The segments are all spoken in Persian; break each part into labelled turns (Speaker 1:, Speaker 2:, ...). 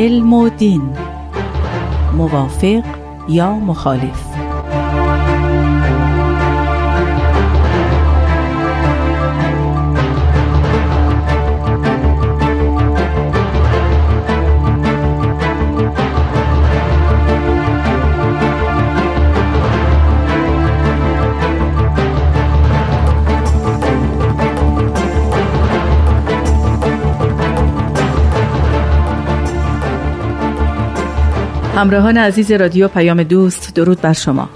Speaker 1: علم و دین. موافق یا مخالف؟ همراهان عزیز رادیو پیام دوست درود بر شما.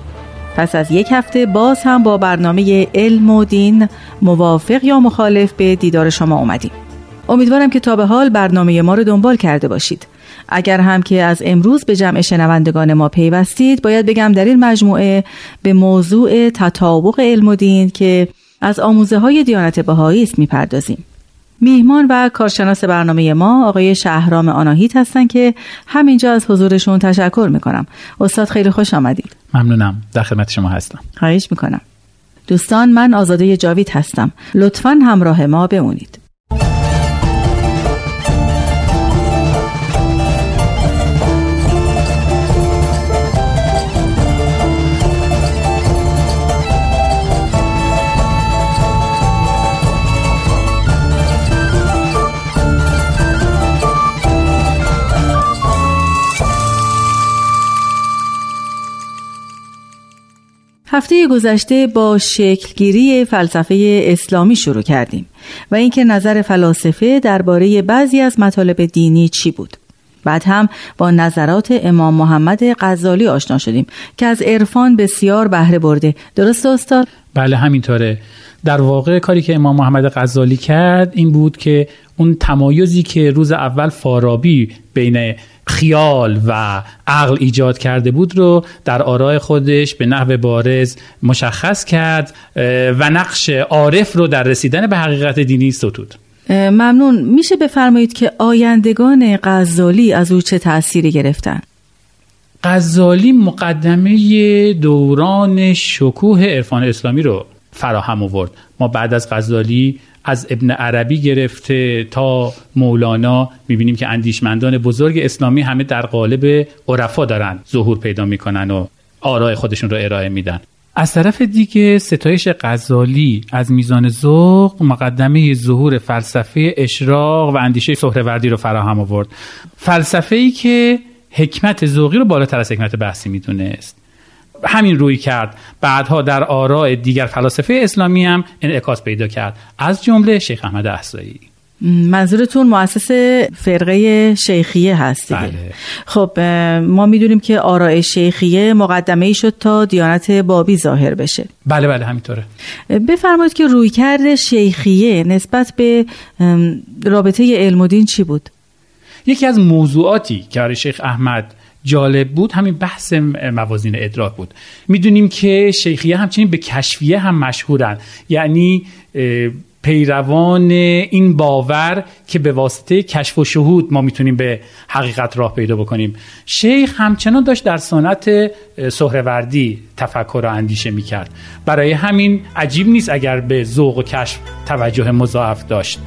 Speaker 1: پس از یک هفته باز هم با برنامه علم و دین موافق یا مخالف به دیدار شما اومدیم. امیدوارم که تا به حال برنامه ما رو دنبال کرده باشید. اگر هم که از امروز به جمع شنوندگان ما پیوستید باید بگم در این مجموعه به موضوع تطابق علم و دین که از آموزه های دیانت بهایی است می‌پردازیم. میهمان و کارشناس برنامه ما آقای شهرام آناهیت هستند که همینجا از حضورشون تشکر می‌کنم. استاد خیلی خوش آمدید.
Speaker 2: ممنونم. در خدمت شما هستم.
Speaker 1: خواهش می‌کنم. دوستان من آزاده جاوید هستم. لطفا همراه ما بمونید. هفته گذشته با شکلگیری فلسفه اسلامی شروع کردیم و اینکه نظر فلاسفه درباره بعضی از مطالب دینی چی بود. بعد هم با نظرات امام محمد غزالی آشنا شدیم که از عرفان بسیار بهره برده. درست استاد؟
Speaker 2: بله همینطوره. در واقع کاری که امام محمد غزالی کرد این بود که اون تمایزی که روز اول فارابی بین خیال و عقل ایجاد کرده بود رو در آراء خودش به نحو بارز مشخص کرد و نقش عارف رو در رسیدن به حقیقت دینی ستود.
Speaker 1: ممنون. میشه بفرمایید که آیندگان غزالی از او چه تأثیری گرفتن؟
Speaker 2: غزالی مقدمه دوران شکوه عرفان اسلامی رو فراهم آورد. ما بعد از غزالی از ابن عربی گرفته تا مولانا. می‌بینیم که اندیشمندان بزرگ اسلامی همه در قالب عرفا دارن ظهور پیدا می‌کنن و آرای خودشون رو ارائه میدن. از طرف دیگه ستایش غزالی از میزان ذوق مقدمه ظهور فلسفه اشراق و اندیشه سهروردی رو فراهم آورد. فلسفه ای که حکمت ذوقی رو بالاتر از حکمت بحثی می‌دونست. همین روی کرد. بعدها در آراء دیگر فلاسفه اسلامی هم انعکاس پیدا کرد. از جمله شیخ احمد احسایی.
Speaker 1: منظورتون مؤسس فرقه شیخیه هست
Speaker 2: بله.
Speaker 1: خب ما می‌دونیم که آراء شیخیه مقدمه ای شد تا دیانت بابی ظاهر بشه.
Speaker 2: بله بله همینطوره.
Speaker 1: بفرمایید که رویکرد شیخیه نسبت به رابطه علم و دین چی بود؟
Speaker 2: یکی از موضوعاتی که شیخ احمد جالب بود همین بحث موازین ادراک بود. می‌دونیم که شیخیه همچنین به کشفیه هم مشهورن. یعنی پیروان این باور که به واسطه کشف و شهود ما می‌تونیم به حقیقت راه پیدا بکنیم. شیخ همچنان داشت در سنت سهروردی تفکر و اندیشه می‌کرد. برای همین عجیب نیست اگر به ذوق و کشف توجه مضاعف داشت.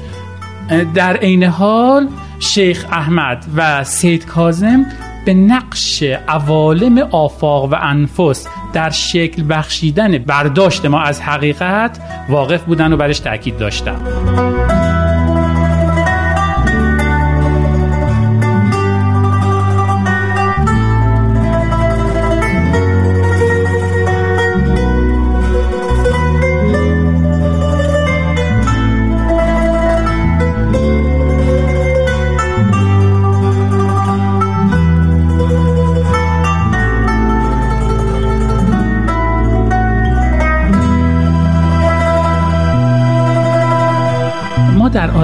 Speaker 2: در عین حال شیخ احمد و سید کازم به نقش عوالم آفاق و انفس در شکل بخشیدن برداشت ما از حقیقت واقف بودن و برش تاکید داشتم.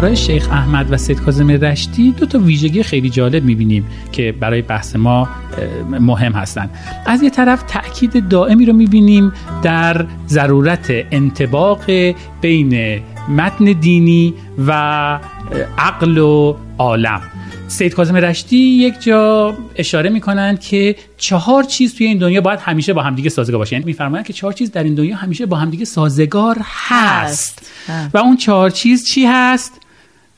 Speaker 2: آرای شیخ احمد و سید کاظم رشتی دو تا ویژگی خیلی جالب می‌بینیم که برای بحث ما مهم هستند از یه طرف تاکید دائمی رو می‌بینیم در ضرورت انتباق بین متن دینی و عقل و عالم. سید کاظم رشتی یک جا اشاره می‌کنند که چهار چیز توی این دنیا باید همیشه با همدیگه سازگار باشه. یعنی میفرمایند که چهار چیز در این دنیا همیشه با همدیگه سازگار هست, و اون چهار چیز چی هست؟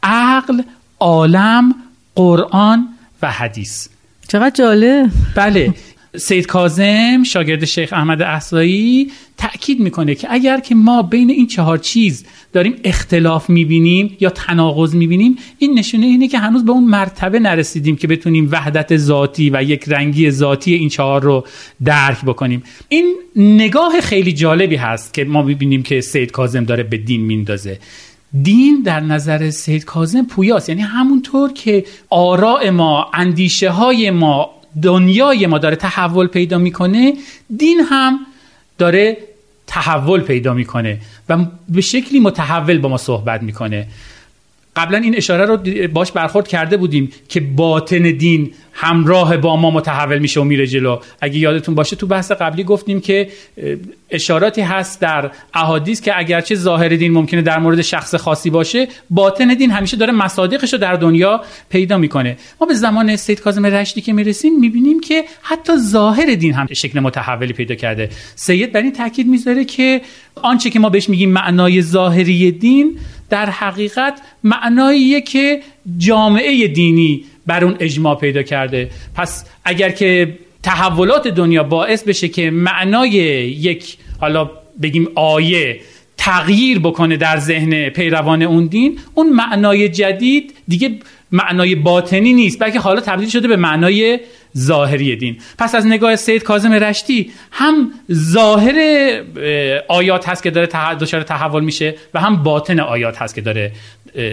Speaker 2: عقل عالم قرآن و حدیث.
Speaker 1: چقدر جالب.
Speaker 2: بله سید کازم شاگرد شیخ احمد احسایی تأکید می‌کنه که اگر که ما بین این چهار چیز داریم اختلاف می‌بینیم یا تناقض می‌بینیم این نشونه اینه که هنوز به اون مرتبه نرسیدیم که بتونیم وحدت ذاتی و یک رنگی ذاتی این چهار رو درک بکنیم. این نگاه خیلی جالبی هست که ما می‌بینیم که سید کازم داره به دین میندازه. دین در نظر سید کازم پویاست. یعنی همونطور که آراء ما اندیشه های ما دنیای ما داره تحول پیدا می‌کنه دین هم داره تحول پیدا می‌کنه و به شکلی متحول با ما صحبت می‌کنه. قبلا این اشاره رو باش برخورد کرده بودیم که باطن دین همراه با ما متحول میشه و میره جلو. اگه یادتون باشه تو بحث قبلی گفتیم که اشاراتی هست در احادیث که اگرچه ظاهر دین ممکنه در مورد شخص خاصی باشه باطن دین همیشه داره مصادیقش رو در دنیا پیدا می‌کنه. ما به زمان سید کاظم رشدی که می‌رسیم می‌بینیم که حتی ظاهر دین هم شکل متحولی پیدا کرده. سید بر این تاکید می‌ذاره که آنچه که ما بهش میگیم معنای ظاهری دین در حقیقت معناییه که جامعه دینی بر اون اجماع پیدا کرده. پس اگر که تحولات دنیا باعث بشه که معنای یک حالا بگیم آیه تغییر بکنه در ذهن پیروان اون دین اون معنای جدید دیگه معنای باطنی نیست بلکه حالا تبدیل شده به معنای ظاهری دین. پس از نگاه سید کاظم رشتی هم ظاهر آیات هست که داره دچار تحول میشه و هم باطن آیات هست که داره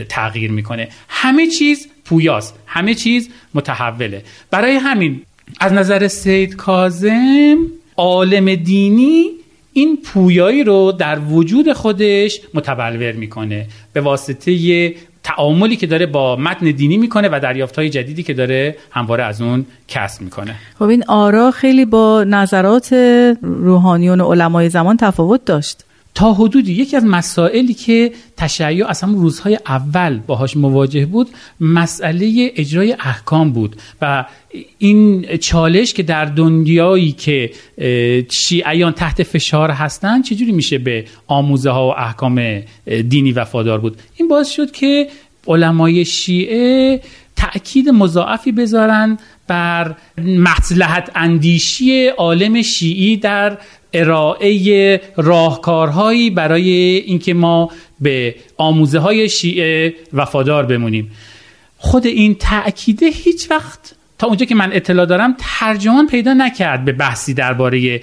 Speaker 2: تغییر می‌کنه. همه چیز پویاست. همه چیز متحوله. برای همین از نظر سید کاظم عالم دینی این پویایی رو در وجود خودش متبلور می‌کنه. به واسطه تعاملی که داره با متن دینی می‌کنه و دریافت های جدیدی که داره همواره از اون کسب می‌کنه.
Speaker 1: خب این آرا خیلی با نظرات روحانیون و علمای زمان تفاوت داشت.
Speaker 2: تا حدودی یکی از مسائلی که تشیع از همون روزهای اول باهاش مواجه بود مسئله اجرای احکام بود و این چالش که در دنیایی که شیعیان تحت فشار هستن چجوری میشه به آموزه ها و احکام دینی وفادار بود؟ این باعث شد که علمای شیعه تأکید مضاعفی بذارن بر مصلحت اندیشی عالم شیعی در ارائه راهکارهایی برای اینکه ما به آموزه های شیعه وفادار بمونیم. خود این تأکیده هیچ وقت تا اونجا که من اطلاع دارم ترجمان پیدا نکرد به بحثی درباره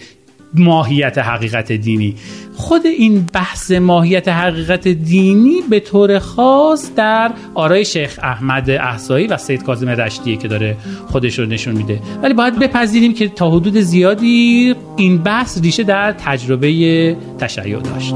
Speaker 2: ماهیت حقیقت دینی. خود این بحث ماهیت حقیقت دینی به طور خاص در آرای شیخ احمد احسایی و سید کاظم رشدیه که داره خودش رو نشون میده. ولی باید بپذیریم که تا حدود زیادی این بحث ریشه در تجربه تشیع داشت.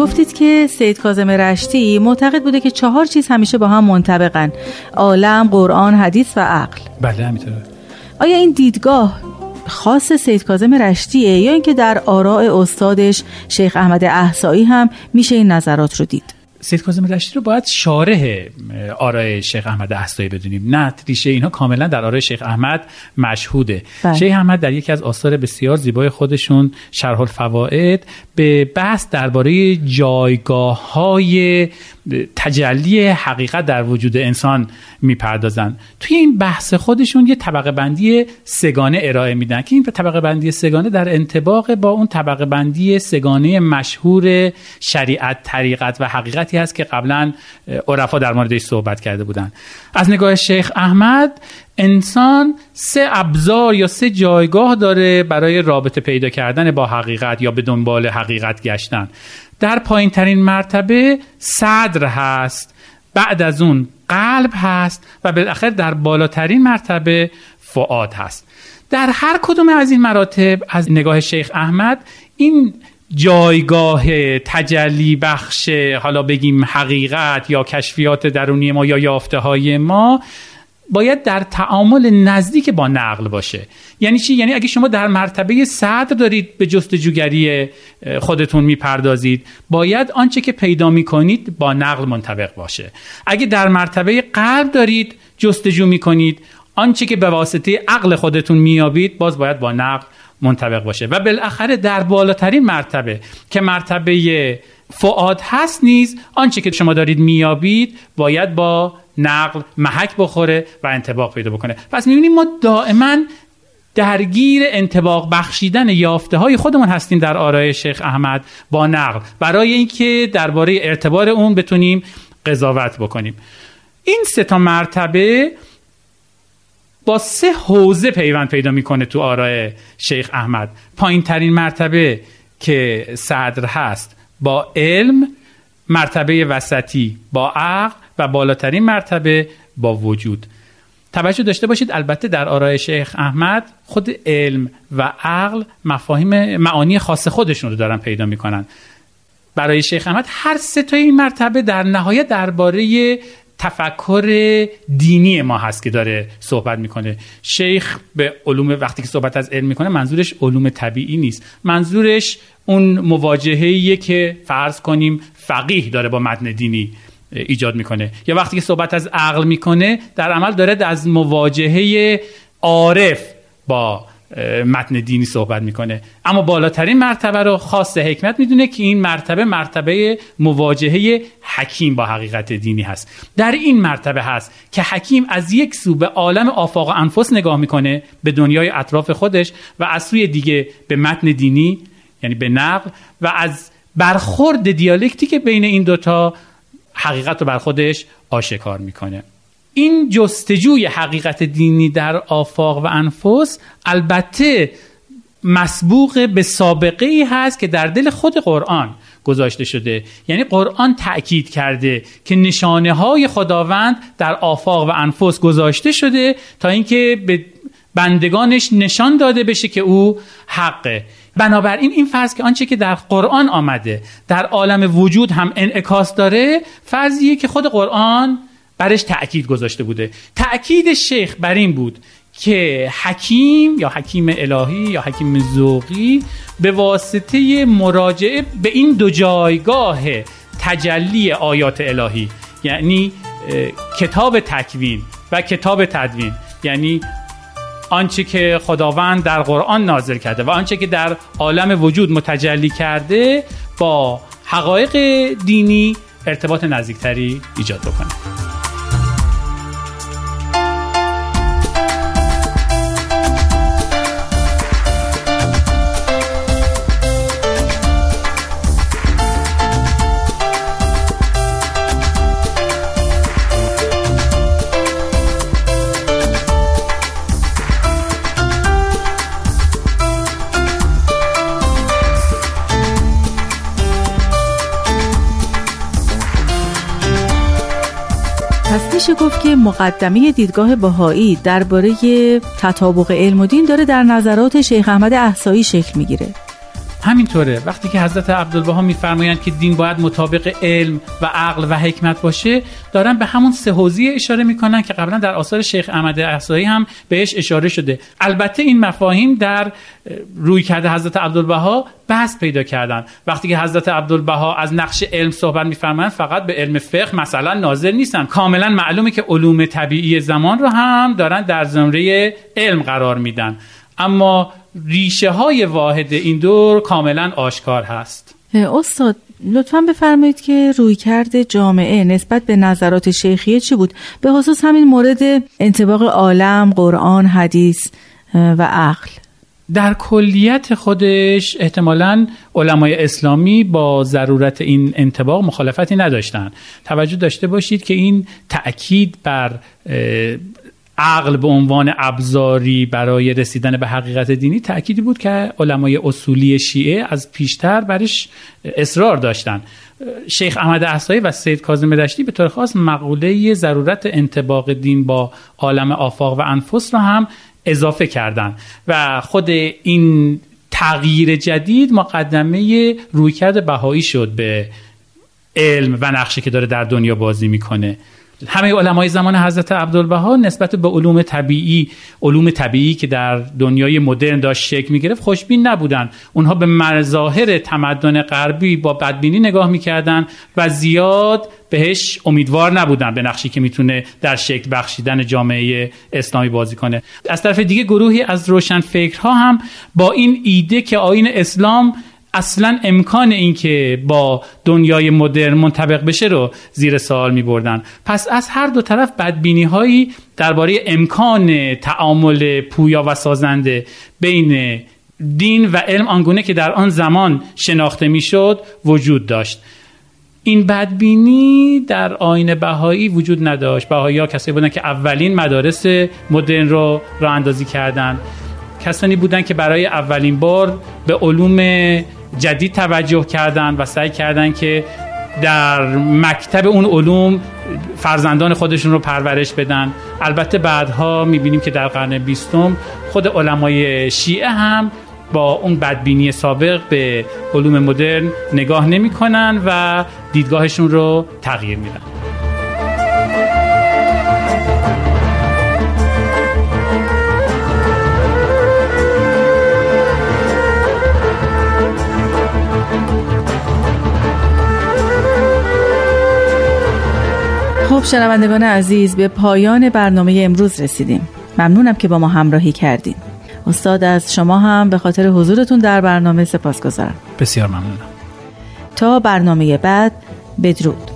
Speaker 1: گفتید که سید کاظم رشتی معتقد بوده که چهار چیز همیشه با هم منطبقن. عالم، قرآن، حدیث و عقل.
Speaker 2: بله همینطوره.
Speaker 1: آیا این دیدگاه خاص سید کاظم رشتیه یا اینکه در آراء استادش شیخ احمد احسایی هم میشه این نظرات رو دید؟
Speaker 2: سید کاظم رشتی رو باید شارح آرای شیخ احمد احسایی بدونیم نه ریشه اینها کاملا در آرای شیخ احمد مشهوده بله. شیخ احمد در یکی از آثار بسیار زیبای خودشون شرح الفوائد به بحث درباره جایگاه های تجلی حقیقت در وجود انسان می‌پردازن توی این بحث خودشون یه طبقه بندی سگانه ارائه میدن که این طبقه بندی سگانه در انطباق با اون طبقه بندی سگانه مشهور شریعت طریقت و حقیقتی هست که قبلا عرفا در موردش صحبت کرده بودن. از نگاه شیخ احمد انسان سه ابزار یا سه جایگاه داره برای رابطه پیدا کردن با حقیقت یا به دنبال حقیقت گشتن. در پایین ترین مرتبه صدر هست بعد از اون قلب هست و بالاخره در بالاترین مرتبه فعاد هست. در هر کدوم از این مراتب از نگاه شیخ احمد این جایگاه تجلی بخش حالا بگیم حقیقت یا کشفیات درونی ما یا یافته های ما باید در تعامل نزدیک با نقل باشه. یعنی چی؟ یعنی اگه شما در مرتبه صدر دارید به جستجوگری خودتون می‌پردازید باید آنچه که پیدا می‌کنید با نقل منطبق باشه. اگه در مرتبه قلب دارید جستجو می‌کنید آنچه که به واسطه عقل خودتون میابید باز باید با نقل منطبق باشه. و بالاخره در بالاترین مرتبه که مرتبه فعاد هست نیز. آنچه که شما دارید میابید باید با نقل محک بخوره و انتباق پیدا بکنه. پس می‌بینیم ما دائما درگیر انتباق بخشیدن یافته های خودمون هستیم در آرای شیخ احمد با نقل. برای اینکه درباره ارتبار اون بتونیم قضاوت بکنیم. این سه تا مرتبه با سه حوزه پیوند پیدا می‌کنه تو آرای شیخ احمد. پایین ترین مرتبه که صدر هست با علم مرتبه وسطی با عقل و بالاترین مرتبه با وجود. توجه داشته باشید البته در آرای شیخ احمد خود علم و عقل مفاهیم معانی خاص خودشون رو دارن پیدا می‌کنن. برای شیخ احمد هر سه تا این مرتبه در نهایت درباره تفکر دینی ما هست که داره صحبت می‌کنه. شیخ به علوم وقتی که صحبت از علم می‌کنه منظورش علوم طبیعی نیست. منظورش اون مواجهه که فرض کنیم فقیه داره با متن دینی ایجاد می‌کنه. یا وقتی که صحبت از عقل می‌کنه در عمل داره از مواجهه عارف با متن دینی صحبت می‌کنه. اما بالاترین مرتبه رو خاص حکمت می‌دونه که این مرتبه مرتبه مواجهه حکیم با حقیقت دینی هست. در این مرتبه هست که حکیم از یک سو به عالم آفاق و انفس نگاه می‌کنه به دنیای اطراف خودش و از سوی دیگه به متن دینی یعنی به نقل و از برخورد دیالکتیک بین این دوتا حقیقت رو بر خودش آشکار می‌کنه. این جستجوی حقیقت دینی در آفاق و انفس البته مسبوق به سابقه ای هست که در دل خود قرآن گذاشته شده. یعنی قرآن تأکید کرده که نشانه های خداوند در آفاق و انفس گذاشته شده تا اینکه به بندگانش نشان داده بشه که او حقه. بنابراین این فرض که آنچه که در قرآن آمده در عالم وجود هم انعکاس داره فرضیه که خود قرآن برش تأکید گذاشته بوده. تأکید شیخ بر این بود که حکیم یا حکیم الهی یا حکیم زوقی به واسطه مراجعه به این دو جایگاه تجلی آیات الهی یعنی کتاب تکوین و کتاب تدوین یعنی آنچه که خداوند در قرآن نازل کرده و آنچه که در عالم وجود متجلی کرده با حقایق دینی ارتباط نزدیکتری ایجاد بکنه.
Speaker 1: میشه گفت که مقدمه دیدگاه بهایی درباره تطابق علم و دین داره در نظرات شیخ احمد احسایی شکل می‌گیره.
Speaker 2: همینطوره. وقتی که حضرت عبدالبها میفرمایند که دین باید مطابق علم و عقل و حکمت باشه دارن به همون سه حوزه اشاره می‌کنن که قبلا در آثار شیخ احمد احسایی هم بهش اشاره شده. البته این مفاهیم در روی کرده حضرت عبدالبها بحث پیدا کردن. وقتی که حضرت عبدالبها از نقش علم صحبت میفرمایند فقط به علم فقه مثلا ناظر نیستن. کاملا معلومه که علوم طبیعی زمان رو هم دارن در زمره علم قرار میدن. اما ریشه های واحد این دور کاملا آشکار هست.
Speaker 1: استاد لطفا بفرمایید که روی کرده جامعه نسبت به نظرات شیخیه چی بود؟ به خصوص همین مورد انتباق عالم قرآن حدیث و عقل.
Speaker 2: در کلیت خودش احتمالا علمای اسلامی با ضرورت این انتباق مخالفتی نداشتن. توجه داشته باشید که این تأکید بر عقل به عنوان ابزاری برای رسیدن به حقیقت دینی تأکیدی بود که علمای اصولی شیعه از پیشتر برش اصرار داشتن. شیخ احمد احسایی و سید کاظم دشتی به طور خاص مقوله ضرورت انتباق دین با عالم آفاق و انفس را هم اضافه کردند و خود این تغییر جدید مقدمه رویکرد بهایی شد به علم و نقشه که داره در دنیا بازی می‌کنه. همه علمای زمان حضرت عبدالبها نسبت به علوم طبیعی علوم طبیعی که در دنیای مدرن داشت شکل می‌گرفت خوشبین نبودن. اونها به مظاهر تمدن غربی با بدبینی نگاه می‌کردن و زیاد بهش امیدوار نبودن به نقشی که می‌تونه در شکل بخشیدن جامعه اسلامی بازی کنه. از طرف دیگه گروهی از روشن فکرها هم با این ایده که آین اسلام اصلا امکان اینکه با دنیای مدرن منطبق بشه رو زیر سوال می بردن پس از هر دو طرف بدبینی هایی درباره امکان تعامل پویا و سازنده بین دین و علم آنگونه که در آن زمان شناخته می‌شد وجود داشت. این بدبینی در آین بهایی وجود نداشت. بهایی ها کسایی بودن که اولین مدارس مدرن رو راه اندازی کردن. کسانی بودن که برای اولین بار به علوم جدید توجه کردن و سعی کردن که در مکتب اون علوم فرزندان خودشون رو پرورش بدن. البته بعدها می‌بینیم که در قرن بیستم خود علمای شیعه هم با اون بدبینی سابق به علوم مدرن نگاه نمی‌کنن و دیدگاهشون رو تغییر میدن.
Speaker 1: خب شنوندگان عزیز به پایان برنامه امروز رسیدیم. ممنونم که با ما همراهی کردیم استاد از شما هم به خاطر حضورتون در برنامه سپاس گذارم
Speaker 2: بسیار ممنونم.
Speaker 1: تا برنامه بعد بدرود.